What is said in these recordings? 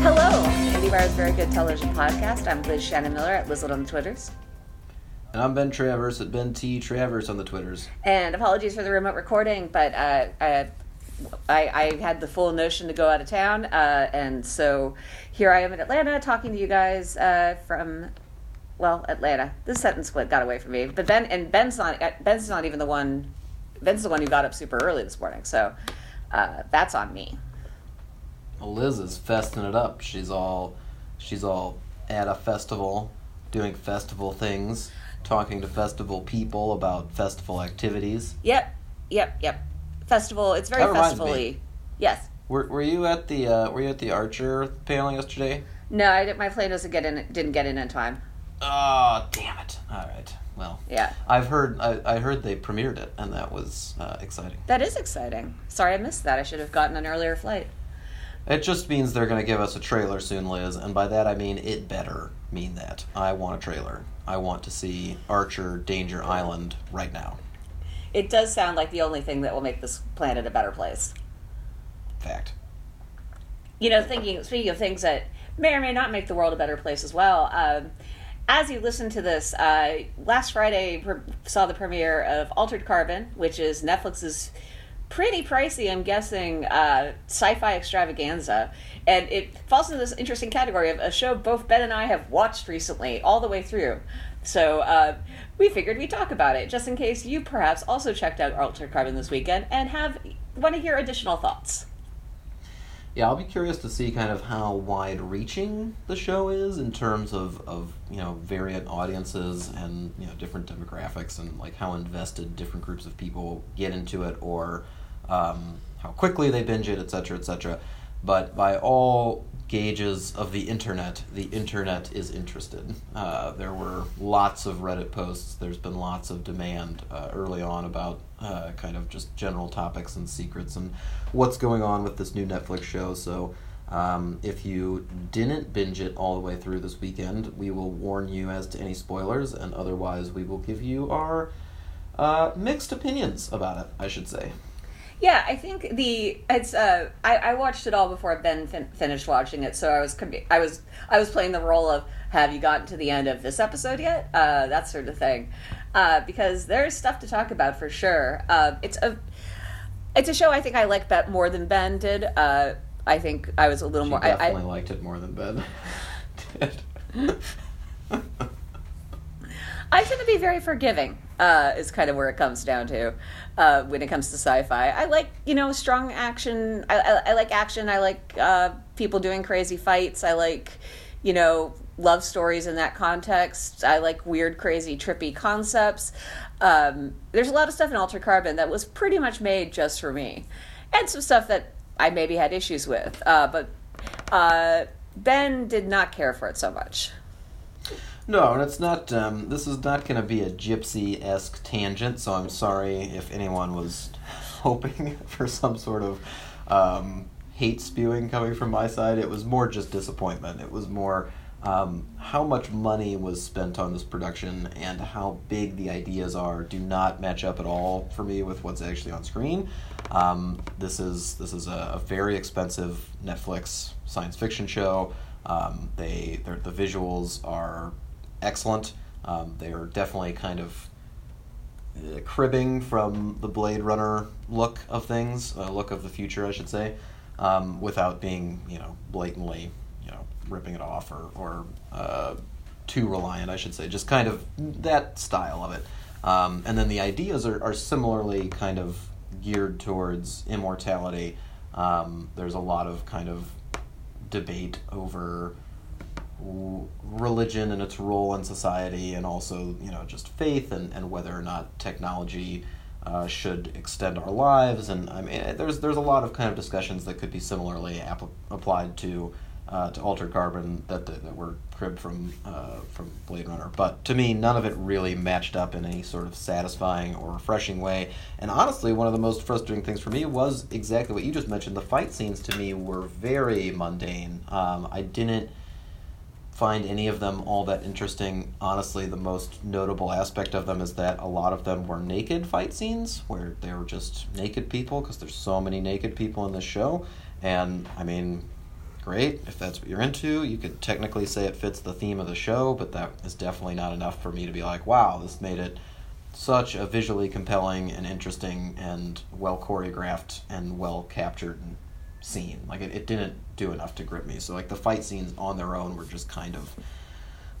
Hello, IndieWire's Very Good Television Podcast. I'm Liz Shannon Miller at Lizlet on the Twitters. And I'm Ben Travers at Ben T Travers on the Twitters. And apologies for the remote recording, but uh, I, I, I had the full notion to go out of town, uh, and so here I am in Atlanta talking to you guys uh, from, well, Atlanta. This sentence split got away from me, but Ben and Ben's not uh, Ben's not even the one. Ben's the one who got up super early this morning, so uh, that's on me. Well, Liz is festing it up. She's all, she's all at a festival, doing festival things, talking to festival people about festival activities. Yep, yep, yep. Festival. It's very That reminds festival-y. me. Yes. Were, were you at the uh, Were you at the Archer panel yesterday? No, I did, my plane doesn't get in. Didn't get in in time. Oh, damn it! All right. Well, Yeah, I've heard I, I heard they premiered it, and that was uh, exciting. that is exciting. Sorry, I missed that. I should have gotten an earlier flight. It just means they're going to give us a trailer soon, Liz, and by that I mean it better mean that. I want a trailer. I want to see Archer Danger Island right now. It does sound like the only thing that will make this planet a better place. Fact. You know, thinking speaking of things that may or may not make the world a better place as well. Um, as you listen to this, uh, last Friday pre- saw the premiere of Altered Carbon, which is Netflix's pretty pricey, I'm guessing, uh, sci-fi extravaganza, and it falls into this interesting category of a show both Ben and I have watched recently, all the way through. So uh, we figured we'd talk about it, just in case you perhaps also checked out Altered Carbon this weekend and have want to hear additional thoughts. Yeah, I'll be curious to see kind of how wide reaching the show is in terms of, of you know variant audiences and you know different demographics and like how invested different groups of people get into it or um, how quickly they binge it, etc., etc. But by all gauges of the internet, the internet is interested. Uh, there were lots of Reddit posts. There's been lots of demand uh, early on about uh, kind of just general topics and secrets and what's going on with this new Netflix show. So. Um, if you didn't binge it all the way through this weekend, we will warn you as to any spoilers, and otherwise, we will give you our uh, mixed opinions about it, I should say. Yeah, I think the it's uh I, I watched it all before Ben fin- finished watching it, so I was com- I was I was playing the role of have you gotten to the end of this episode yet? Uh, that sort of thing, uh, because there's stuff to talk about for sure. Uh, it's a it's a show I think I like bet more than Ben did. Uh, I think I was a little She more. I, definitely I, liked it more than Ben did. I tend to be very forgiving. Uh, is kind of where it comes down to uh, when it comes to sci-fi. I like you know strong action. I, I, I like action. I like uh, people doing crazy fights. I like you know love stories in that context. I like weird, crazy, trippy concepts. Um, there's a lot of stuff in Altered Carbon that was pretty much made just for me, and some stuff that I maybe had issues with. Uh, but uh, Ben did not care for it so much. No, and it's not. Um, this is not going to be a gypsy esque tangent. So I'm sorry if anyone was hoping for some sort of um, hate spewing coming from my side. It was more just disappointment. It was more um, how much money was spent on this production and how big the ideas are do not match up at all for me with what's actually on screen. Um, this is this is a, a very expensive Netflix science fiction show. Um, they the visuals are excellent. Um, they are definitely kind of uh, cribbing from the Blade Runner look of things, uh, look of the future, I should say, um, without being you know blatantly you know ripping it off or or uh, too reliant, I should say. Just kind of that style of it. Um, and then the ideas are, are similarly kind of geared towards immortality. Um, there's a lot of kind of debate over religion and its role in society, and also you know just faith and, and whether or not technology uh, should extend our lives. And I mean, there's there's a lot of kind of discussions that could be similarly app- applied to uh, to Altered Carbon that that, that were cribbed from uh, from Blade Runner. But to me, none of it really matched up in any sort of satisfying or refreshing way. And honestly, one of the most frustrating things for me was exactly what you just mentioned. The fight scenes to me were very mundane. Um, I didn't find any of them all that interesting. Honestly, the most notable aspect of them is that a lot of them were naked fight scenes where they were just naked people because there's so many naked people in this show. And I mean, great if that's what you're into. You could technically say it fits the theme of the show, but that is definitely not enough for me to be like, wow, this made it such a visually compelling and interesting and well choreographed and well captured scene. Like it, it didn't do enough to grip me. So like the fight scenes on their own were just kind of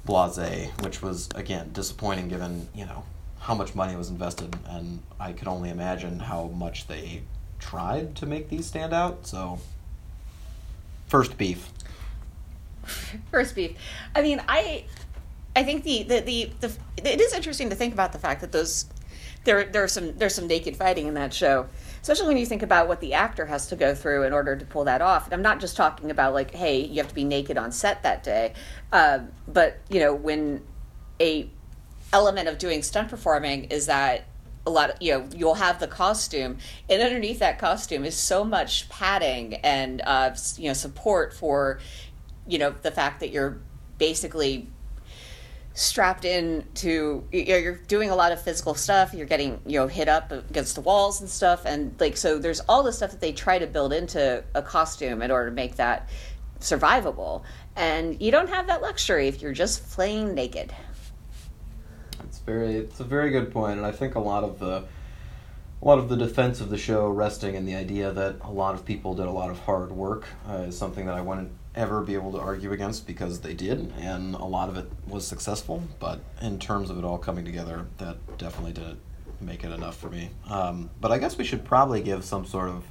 blasé, which was again disappointing given you know how much money was invested, and I could only imagine how much they tried to make these stand out. So first beef. First beef. I mean, I I think the, the the, the it is interesting to think about the fact that those there there's some there's some naked fighting in that show especially when you think about what the actor has to go through in order to pull that off. And i'm not just talking about like hey you have to be naked on set that day uh, but you know when a element of doing stunt performing is that a lot of you know you'll have the costume and underneath that costume is so much padding and uh, you know support for you know the fact that you're basically strapped in to you know, you're doing a lot of physical stuff you're getting you know hit up against the walls and stuff and like so there's all the stuff that they try to build into a costume in order to make that survivable. And you don't have that luxury if you're just plain naked. It's very it's a very good point and i think a lot of the a lot of the defense of the show resting in the idea that a lot of people did a lot of hard work uh, is something that I wouldn't ever be able to argue against because they did, and a lot of it was successful. But in terms of it all coming together, that definitely didn't make it enough for me. Um, but I guess we should probably give some sort of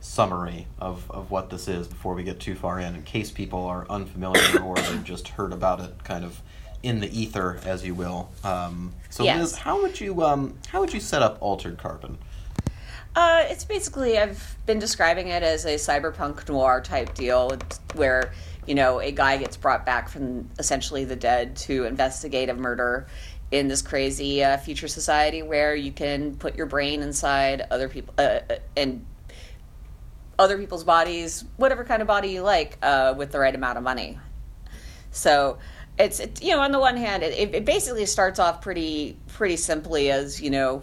summary of, of what this is before we get too far in, in case people are unfamiliar or they've just heard about it kind of in the ether, as you will. Um, so, yes. Liz, how would you um, how would you set up Altered Carbon? Uh, it's basically I've been describing it as a cyberpunk noir type deal, where you know a guy gets brought back from essentially the dead to investigate a murder in this crazy uh, future society where you can put your brain inside other people uh, uh and other people's bodies, whatever kind of body you like, uh, with the right amount of money. So it's it, you know on the one hand it, it basically starts off pretty pretty simply as you know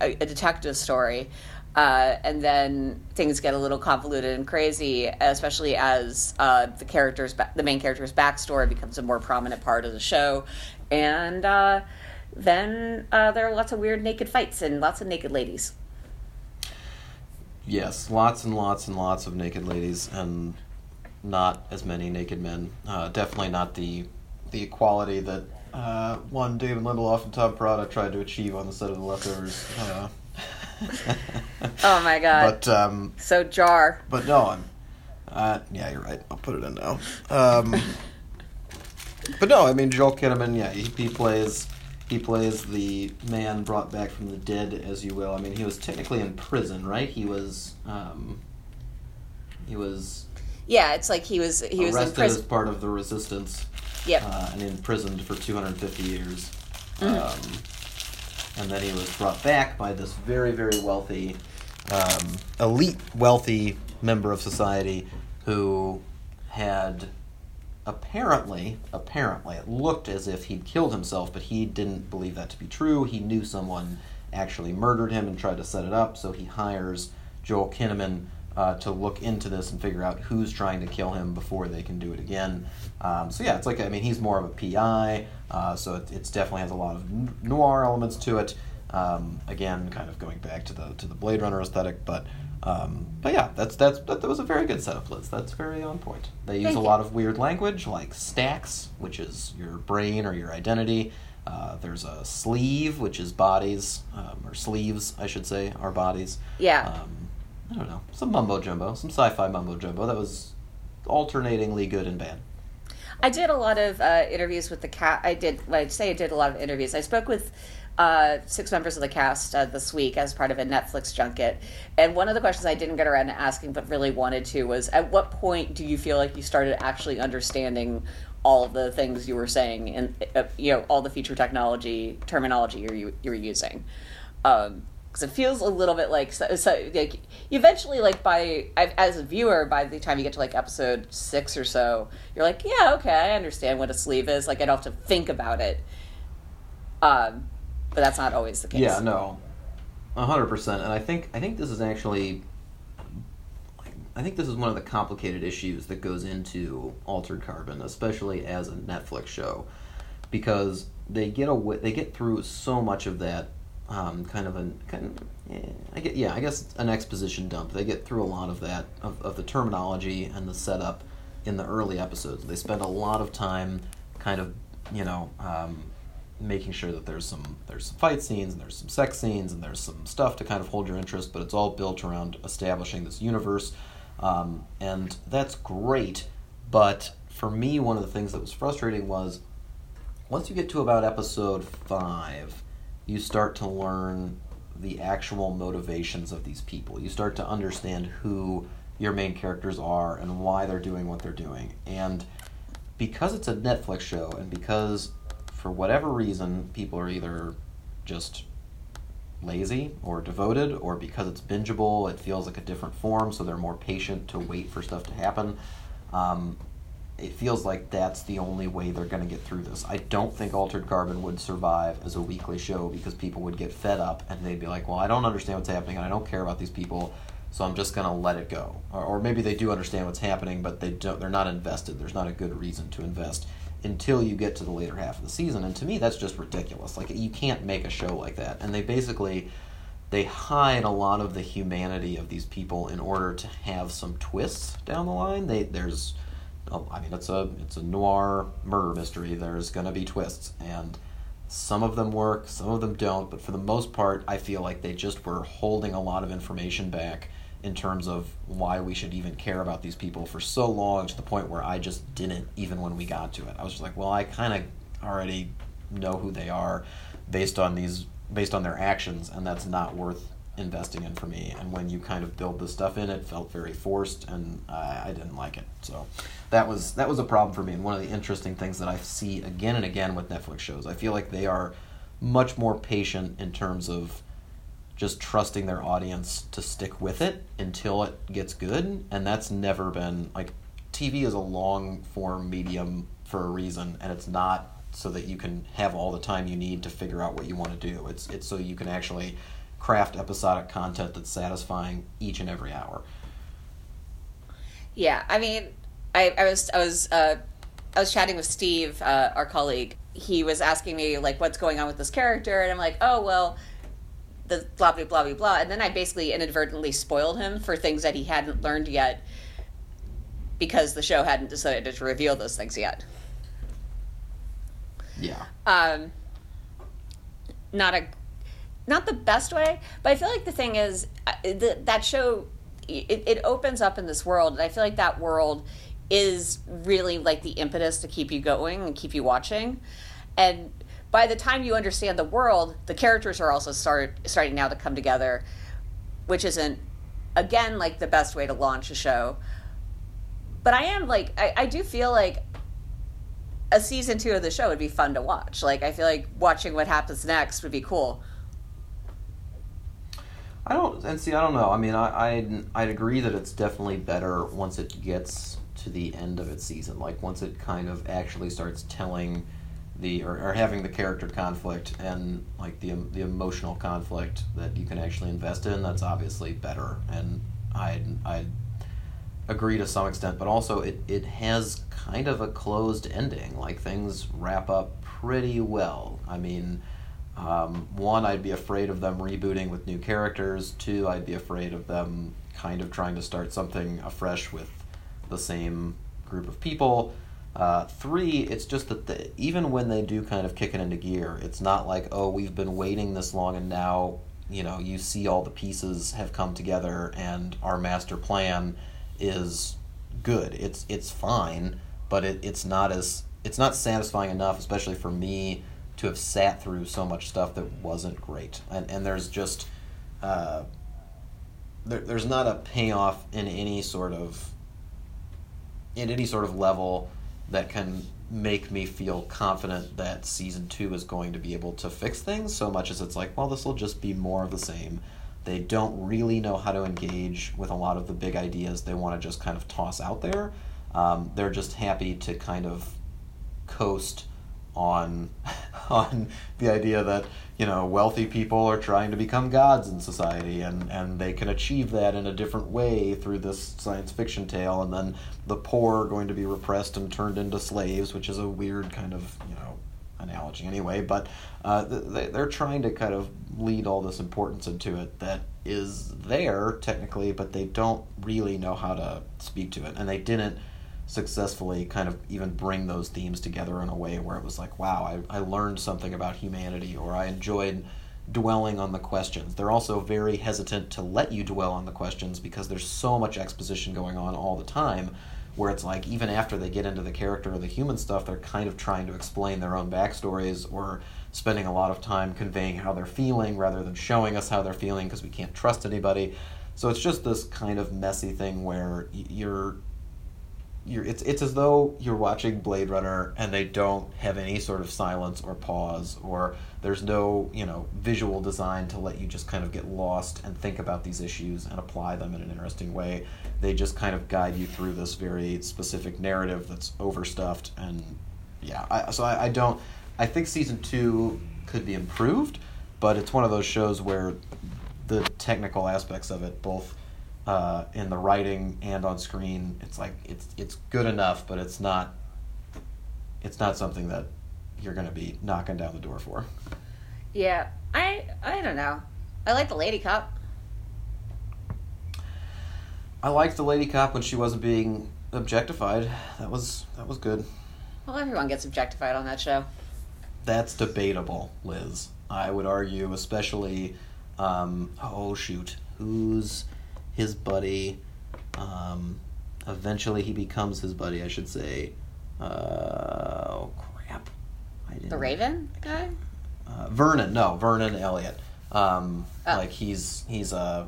a, detective story uh, and then things get a little convoluted and crazy, especially as uh, the characters, the main character's backstory becomes a more prominent part of the show, and uh, then uh, there are lots of weird naked fights and lots of naked ladies. Yes, lots and lots and lots of naked ladies, and not as many naked men. Uh, definitely not the the equality that uh, one David Lindelof and Tom Perrotta tried to achieve on the set of The Leftovers. Uh, oh my god! But um, so jar. But no, I'm. Uh, yeah, you're right. I'll put it in now. Um, but no, I mean Joel Kinnaman. Yeah, he, he plays he plays the man brought back from the dead, as you will. I mean, he was technically in prison, right? He was. Um, he was. Yeah, it's like he was he was arrested as part of the resistance. Yep. Uh, and imprisoned for 250 years. Mm-hmm. Um, and then he was brought back by this very, very wealthy, um, elite, wealthy member of society who had apparently, apparently, it looked as if he'd killed himself, but he didn't believe that to be true. He knew someone actually murdered him and tried to set it up, so he hires Joel Kinnaman uh, to look into this and figure out who's trying to kill him before they can do it again. Um, so yeah, it's like I mean he's more of a PI, uh, so it it's definitely has a lot of noir elements to it. Um, again, kind of going back to the to the Blade Runner aesthetic, but um, but yeah, that's that's that, that, was a very good setup, Liz. That's very on point. They use Thank a you. lot of weird language like stacks, which is your brain or your identity. Uh, there's a sleeve, which is bodies, um, or sleeves, I should say, are bodies. Yeah. Um, I don't know, some mumbo jumbo, some sci-fi mumbo jumbo that was alternatingly good and bad. I did a lot of uh, interviews with the cat. I did. I'd say I did a lot of interviews. I spoke with uh, six members of the cast uh, this week as part of a Netflix junket. And one of the questions I didn't get around to asking, but really wanted to, was at what point do you feel like you started actually understanding all the things you were saying and uh, you know all the future technology terminology you're, you were using? Um, it feels a little bit like so, so like eventually like by as a viewer by the time you get to like episode six or so you're like yeah okay i understand what a sleeve is. Like i don't have to think about it. Um but that's not always the case. Yeah, no, hundred percent. And I think I think this is actually, I think this is one of the complicated issues that goes into Altered Carbon, especially as a Netflix show, because they get away, they get through so much of that um, kind of an kind of, yeah, I get yeah I guess an exposition dump. They get through a lot of that of, of the terminology and the setup in the early episodes. They spend a lot of time kind of you know um, making sure that there's some there's some fight scenes and there's some sex scenes and there's some stuff to kind of hold your interest, but it's all built around establishing this universe, um, and that's great. But for me, one of the things that was frustrating was once you get to about episode five, you start to learn the actual motivations of these people. You start to understand who your main characters are and why they're doing what they're doing. And because it's a Netflix show and because for whatever reason people are either just lazy or devoted or because it's bingeable it feels like a different form so they're more patient to wait for stuff to happen um, it feels like that's the only way they're going to get through this i don't think altered carbon would survive as a weekly show because people would get fed up and they'd be like well i don't understand what's happening and i don't care about these people so i'm just going to let it go or, or maybe they do understand what's happening but they don't they're not invested there's not a good reason to invest until you get to the later half of the season. And to me, that's just ridiculous. Like you can't make a show like that. And they basically they hide a lot of the humanity of these people in order to have some twists down the line. They there's oh, I mean it's a it's a noir murder mystery. There's to be twists and some of them work, some of them don't, but for the most part, I feel like they just were holding a lot of information back in terms of why we should even care about these people for so long to the point where I just didn't even when we got to it. I was just like, well, I kind of already know who they are based on these based on their actions and that's not worth investing in for me. And when you kind of build this stuff in it felt very forced and I, I didn't like it. So that was that was a problem for me. And one of the interesting things that i see again and again with netflix shows i feel like they are much more patient in terms of just trusting their audience to stick with it until it gets good. And that's never been like tv is a long form medium for a reason and it's not so that you can have all the time you need to figure out what you want to do. It's it's so you can actually craft episodic content that's satisfying each and every hour. Yeah i mean i, I was i was uh, i was chatting with steve uh, our colleague. He was asking me like what's going on with this character and i'm like oh well the blah blah blah blah blah. And then i basically inadvertently spoiled him for things that he hadn't learned yet because the show hadn't decided to reveal those things yet. Yeah. Um not a not the best way but i feel like the thing is uh, that show it, it opens up in this world and i feel like that world is really like the impetus to keep you going and keep you watching and by the time you understand the world, the characters are also start starting now to come together, which isn't again like the best way to launch a show. But I am like I, I do feel like a season two of the show would be fun to watch. Like I feel like watching what happens next would be cool. I don't and see. I don't know. I mean, I I'd, I'd agree that it's definitely better once it gets to the end of its season. Like once it kind of actually starts telling the or, or having the character conflict and like the the emotional conflict that you can actually invest in. That's obviously better, and I I agree to some extent, but also it it has kind of a closed ending. Like things wrap up pretty well. I mean. Um, one, I'd be afraid of them rebooting with new characters. Two, I'd be afraid of them kind of trying to start something afresh with the same group of people. Uh, three, it's just that the, even when they do kind of kick it into gear, it's not like, oh, we've been waiting this long and now, you know, you see all the pieces have come together and our master plan is good. It's it's fine, but it, it's not as it's not satisfying enough, especially for me, to have sat through so much stuff that wasn't great. And and there's just uh, there, there's not a payoff in any sort of in any sort of level that can make me feel confident that season two is going to be able to fix things so much as it's like, well, this will just be more of the same. They don't really know how to engage with a lot of the big ideas they want to just kind of toss out there. Um, they're just happy to kind of coast on on the idea that you know wealthy people are trying to become gods in society and and they can achieve that in a different way through this science fiction tale and then the poor are going to be repressed and turned into slaves which is a weird kind of you know analogy anyway but uh, they, they're trying to kind of lead all this importance into it that is there technically but they don't really know how to speak to it and they didn't successfully kind of even bring those themes together in a way where it was like, wow, I, I learned something about humanity, or I enjoyed dwelling on the questions. They're also very hesitant to let you dwell on the questions because there's so much exposition going on all the time where it's like even after they get into the character or the human stuff, they're kind of trying to explain their own backstories or spending a lot of time conveying how they're feeling rather than showing us how they're feeling because we can't trust anybody. So it's just this kind of messy thing where you're you're it's it's as though you're watching Blade Runner and they don't have any sort of silence or pause or there's no you know visual design to let you just kind of get lost and think about these issues and apply them in an interesting way. They just kind of guide you through this very specific narrative that's overstuffed and yeah. I, so I, I don't. I think season two could be improved, but it's one of those shows where the technical aspects of it both uh, in the writing and on screen. It's like it's it's good enough, but it's not it's not something that you're going to be knocking down the door for. Yeah, I I don't know. I like the lady cop. I liked the lady cop when she wasn't being objectified. That was that was good. Well, everyone gets objectified on that show. That's debatable, Liz. I would argue, especially. Um, oh shoot, who's his buddy. Um, eventually, he becomes his buddy. I should say. Uh, oh crap! I didn't. The Raven guy. Uh, Vernon, no, Vernon Elliot. Um, oh. Like he's he's uh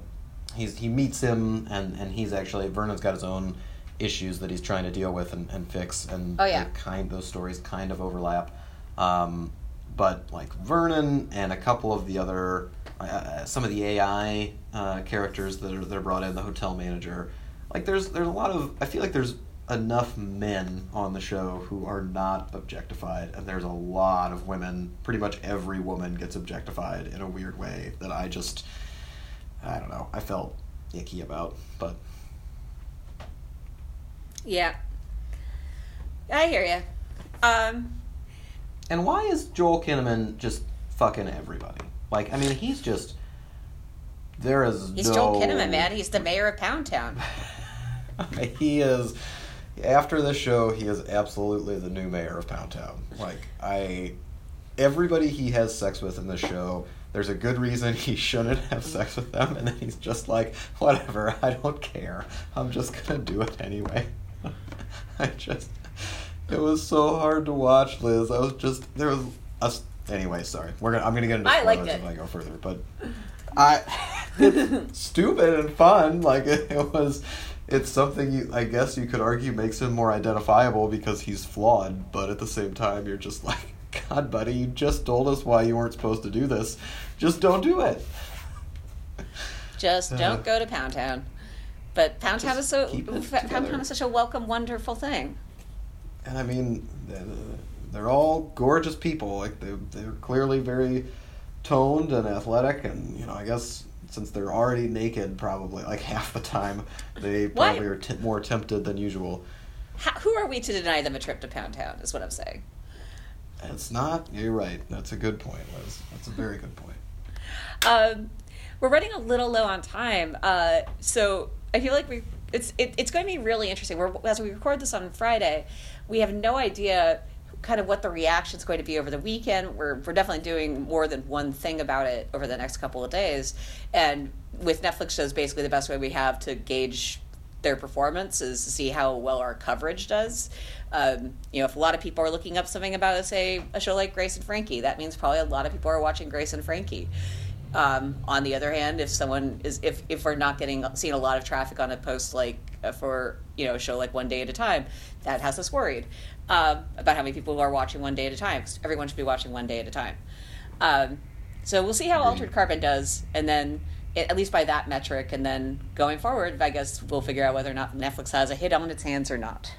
he's he meets him and and he's actually Vernon's got his own issues that he's trying to deal with and, and fix and oh, yeah. kind those stories kind of overlap. Um, but like Vernon and a couple of the other uh, some of the AI uh, characters that are that are brought in, the hotel manager. Like there's there's a lot of I feel like there's enough men on the show who are not objectified, and there's a lot of women. Pretty much every woman gets objectified in a weird way that I just I don't know. I felt icky about, but yeah, I hear you. Um, and why is Joel Kinnaman just fucking everybody? Like, I mean, he's just there is he's no... Joel Kinnaman, man. He's the mayor of Pound Town. he is. After this show, he is absolutely the new mayor of Pound Town. Like I, everybody he has sex with in the show, there's a good reason he shouldn't have sex with them, and then he's just like, whatever, I don't care. I'm just gonna do it anyway. I just, it was so hard to watch, Liz. I was just there was a anyway, sorry. We're gonna I'm gonna get into spoilers I if I go further, but I it's stupid and fun. Like it, it, was it's something you I guess you could argue makes him more identifiable because he's flawed, but at the same time you're just like, God buddy, you just told us why you weren't supposed to do this. Just don't do it. Just uh, don't go to Pound Town. But Pound Town is so Pound Town is such a welcome, wonderful thing. And I mean, they're all gorgeous people. Like they they're clearly very toned and athletic, and you know I guess since they're already naked, probably like half the time, they probably are t- more tempted than usual. How, who are we to deny them a trip to Pound Town? Is what I'm saying. It's not. You're right. That's a good point, Liz. That's a very good point. Um, we're running a little low on time, uh, so I feel like we. It's it, it's going to be really interesting. We're, as we record this on Friday, we have no idea kind of what the reaction is going to be over the weekend. We're, we're definitely doing more than one thing about it over the next couple of days. And with Netflix shows, basically the best way we have to gauge their performance is to see how well our coverage does. Um, you know, if a lot of people are looking up something about, say, a show like Grace and Frankie, that means probably a lot of people are watching Grace and Frankie. Um, on the other hand, if someone is, if, if we're not getting, seeing a lot of traffic on a post like uh, for you know a show like One Day at a Time. That has us worried um, about how many people are watching one day at a time. 'cause everyone should be watching one day at a time. Um, so we'll see how. Altered Carbon does, and then it, at least by that metric, and then going forward, I guess we'll figure out whether or not Netflix has a hit on its hands or not.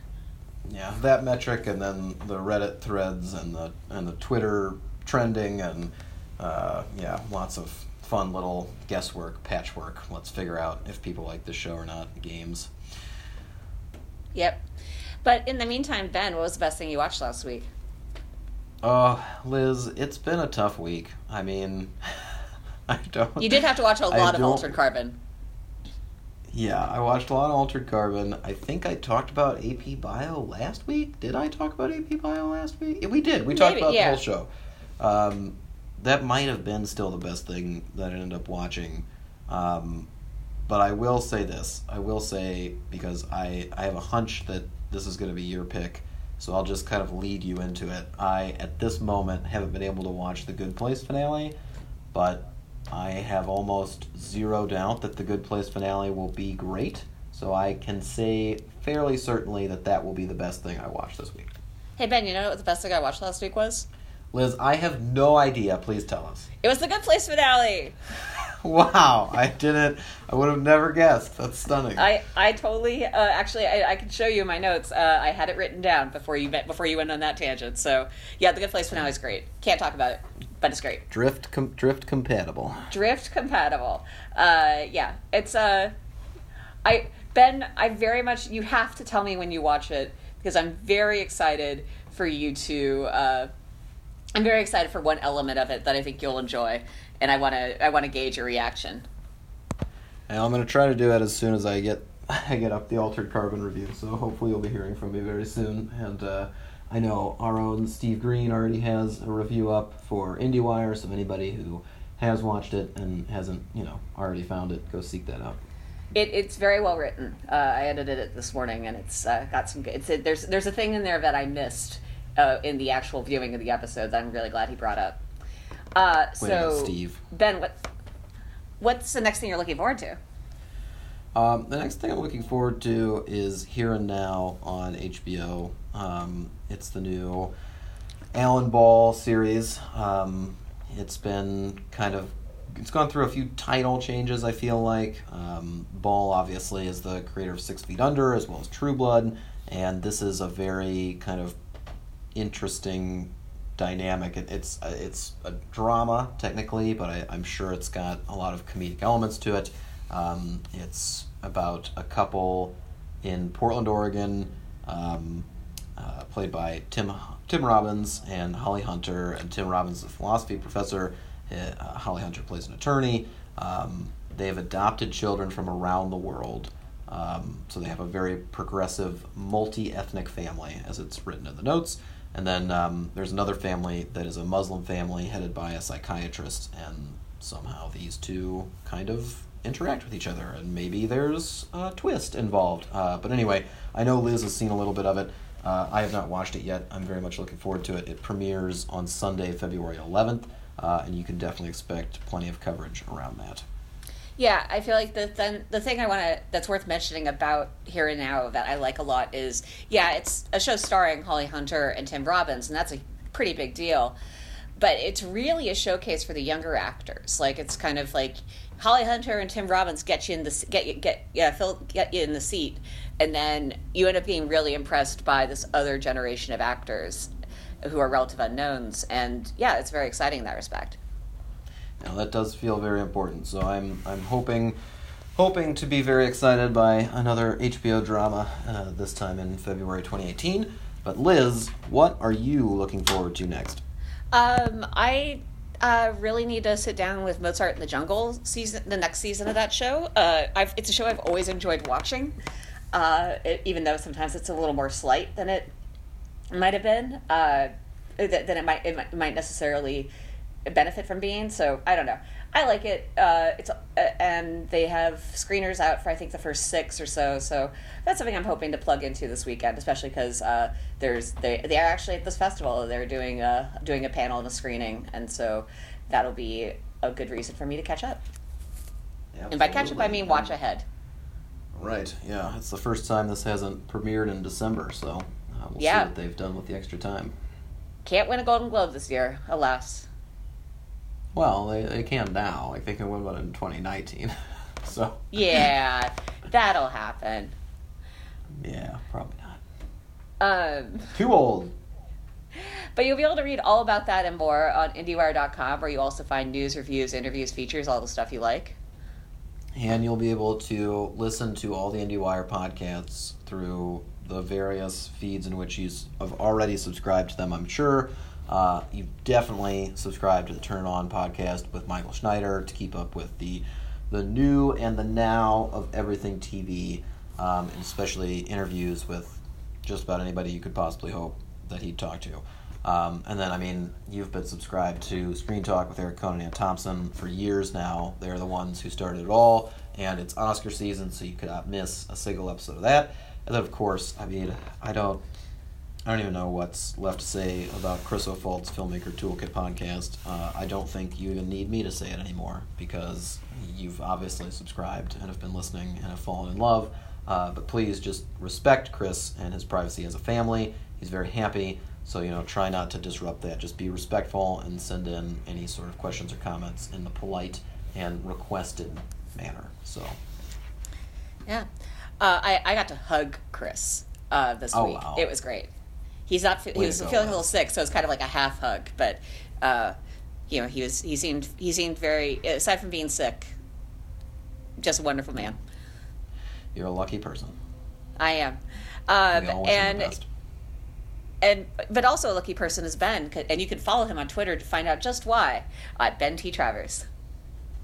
Yeah, that metric, and then the Reddit threads, and the and the Twitter trending, and uh, yeah, lots of fun little guesswork, patchwork. Let's figure out if people like this show or not. Games. Yep. But in the meantime, Ben, what was the best thing you watched last week? Oh, Liz, it's been a tough week. I mean, I don't. You did have to watch a lot of don't- Altered Carbon. Yeah, I watched a lot of Altered Carbon. I think I talked about AP Bio last week. Did I talk about AP Bio last week? We did. We talked Maybe, about yeah. the whole show. Um, that might have been still the best thing that I ended up watching. Um, but I will say this. I will say because I I have a hunch that this is going to be your pick. So I'll just kind of lead you into it. I at this moment haven't been able to watch the Good Place finale, but I have almost zero doubt that the Good Place finale will be great. So I can say fairly certainly that that will be the best thing I watched this week. Hey Ben, you know what the best thing I watched last week was? Liz, I have no idea. Please tell us. It was the Good Place finale. Wow, I didn't. I would have never guessed. That's stunning. I, I totally uh, actually I, I can show you my notes. Uh, I had it written down before you met, before you went on that tangent. So yeah, the Good Place finale is great. Can't talk about it, but it's great. drift, com- drift compatible. Drift compatible. Uh, yeah, it's uh, I Ben. I very much. You have to tell me when you watch it because I'm very excited for you to. Uh, I'm very excited for one element of it that I think you'll enjoy, and I want to. I want to gauge your reaction. And I'm gonna try to do it as soon as I get I get up the altered carbon review. So hopefully you'll be hearing from me very soon. And uh, I know our own Steve Greene already has a review up for IndieWire. So anybody who has watched it and hasn't, you know, already found it, go seek that out. It, it's very well written. Uh, I edited it this morning, and it's uh, got some good. It's a, there's there's a thing in there that I missed uh, in the actual viewing of the episode that I'm really glad he brought up. Uh, Way to go, so Steve. Ben, what what's the next thing you're looking forward to? Um, the next thing I'm looking forward to is Here and Now on HBO. Um, it's the new Alan Ball series. Um, it's been kind of it's gone through a few title changes. I feel like um, Ball obviously is the creator of Six Feet Under as well as True Blood, and this is a very kind of interesting dynamic. It, it's uh, it's a drama technically, but I, I'm sure it's got a lot of comedic elements to it. Um, it's about a couple in Portland, Oregon, um, uh, played by Tim Tim Robbins and Holly Hunter. And Tim Robbins is a philosophy professor. Uh, Holly Hunter plays an attorney. Um, they have adopted children from around the world. Um, so they have a very progressive, multi-ethnic family, as it's written in the notes. And then um, there's another family that is a Muslim family headed by a psychiatrist, and somehow these two kind of interact with each other, and maybe there's a twist involved. Uh, but anyway, I know Liz has seen a little bit of it. Uh, I have not watched it yet. I'm very much looking forward to it. It premieres on Sunday, February 11th, uh, and you can definitely expect plenty of coverage around that. Yeah, I feel like the then the thing I want to that's worth mentioning about Here and Now that I like a lot is yeah, it's a show starring Holly Hunter and Tim Robbins, and that's a pretty big deal. But it's really a showcase for the younger actors. Like it's kind of like Holly Hunter and Tim Robbins get you in the get you get yeah Phil get you in the seat, and then you end up being really impressed by this other generation of actors who are relative unknowns, and yeah, it's very exciting in that respect. Now that does feel very important. So I'm I'm hoping hoping to be very excited by another HBO drama uh, this time in February 2018. But Liz, what are you looking forward to next? Um, I uh, really need to sit down with Mozart in the Jungle season, the next season of that show. Uh, it's a show I've always enjoyed watching, uh, it, even though sometimes it's a little more slight than it might have been, uh, th- than it might, it might it might necessarily benefit from being. So I don't know. I like it. Uh, it's uh, and they have screeners out for I think the first six or so. So that's something I'm hoping to plug into this weekend, especially because uh, there's they they are actually at this festival. They're doing a doing a panel and a screening, and so that'll be a good reason for me to catch up. And by catch up, I mean watch ahead. Right. Yeah, it's the first time this hasn't premiered in December, so uh, we'll Yeah. see what they've done with the extra time. Can't win a Golden Globe this year, alas. Well, they, they can now. Like they can win one in 2019. so Yeah, that'll happen. yeah, probably not. Um, Too old. but you'll be able to read all about that and more on IndieWire.com, where you also find news, reviews, interviews, features, all the stuff you like. And you'll be able to listen to all the IndieWire podcasts through the various feeds in which you have already subscribed to them, I'm sure. Uh, you've definitely subscribed to the Turn On podcast with Michael Schneider to keep up with the the new and the now of everything TV, um, and especially interviews with just about anybody you could possibly hope that he'd talk to. Um, and then, I mean, you've been subscribed to Screen Talk with Eric Kohn and Anne Thompson for years now. They're the ones who started it all, and it's Oscar season, so you could not miss a single episode of that. And then, of course, I mean, I don't, I don't even know what's left to say about Chris O'Falt's Filmmaker Toolkit podcast. Uh, I don't think you even need me to say it anymore because you've obviously subscribed and have been listening and have fallen in love. Uh, but please just respect Chris and his privacy as a family. He's very happy, so you know, try not to disrupt that. Just be respectful and send in any sort of questions or comments in the polite and requested manner. So, Yeah. Uh, I, I got to hug Chris uh, this Oh, week. wow. It was great. He's not. He was feeling a little sick, so it's kind of like a half hug. But uh, you know, he was. He seemed. He seemed very. Aside from being sick, just a wonderful man. you're a lucky person. I am. Um, We all wish the and and but also a lucky person is Ben, and you can follow him on Twitter to find out just why at Ben T Travers.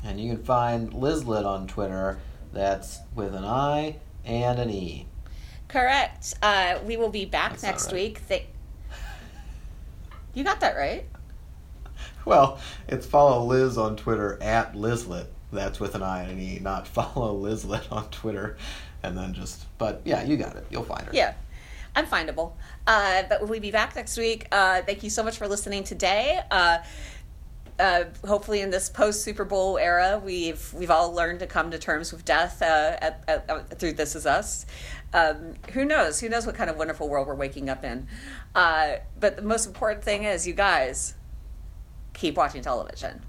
And you can find Lizlet on Twitter. That's with an I and an E. Correct. Uh, we will be back That's next right. week. Th- you got that right. Well, it's follow Liz on Twitter at Lizlet. That's with an I and an E, not follow Lizlet on Twitter. And then just, but yeah, you got it. You'll find her. Yeah, I'm findable. Uh, but we'll be back next week. Uh, thank you so much for listening today. Uh, uh, hopefully, in this post Super Bowl era, we've we've all learned to come to terms with death uh, at, at, at, through This Is Us. Um, who knows? Who knows what kind of wonderful world we're waking up in? Uh, but the most important thing is, you guys keep watching television.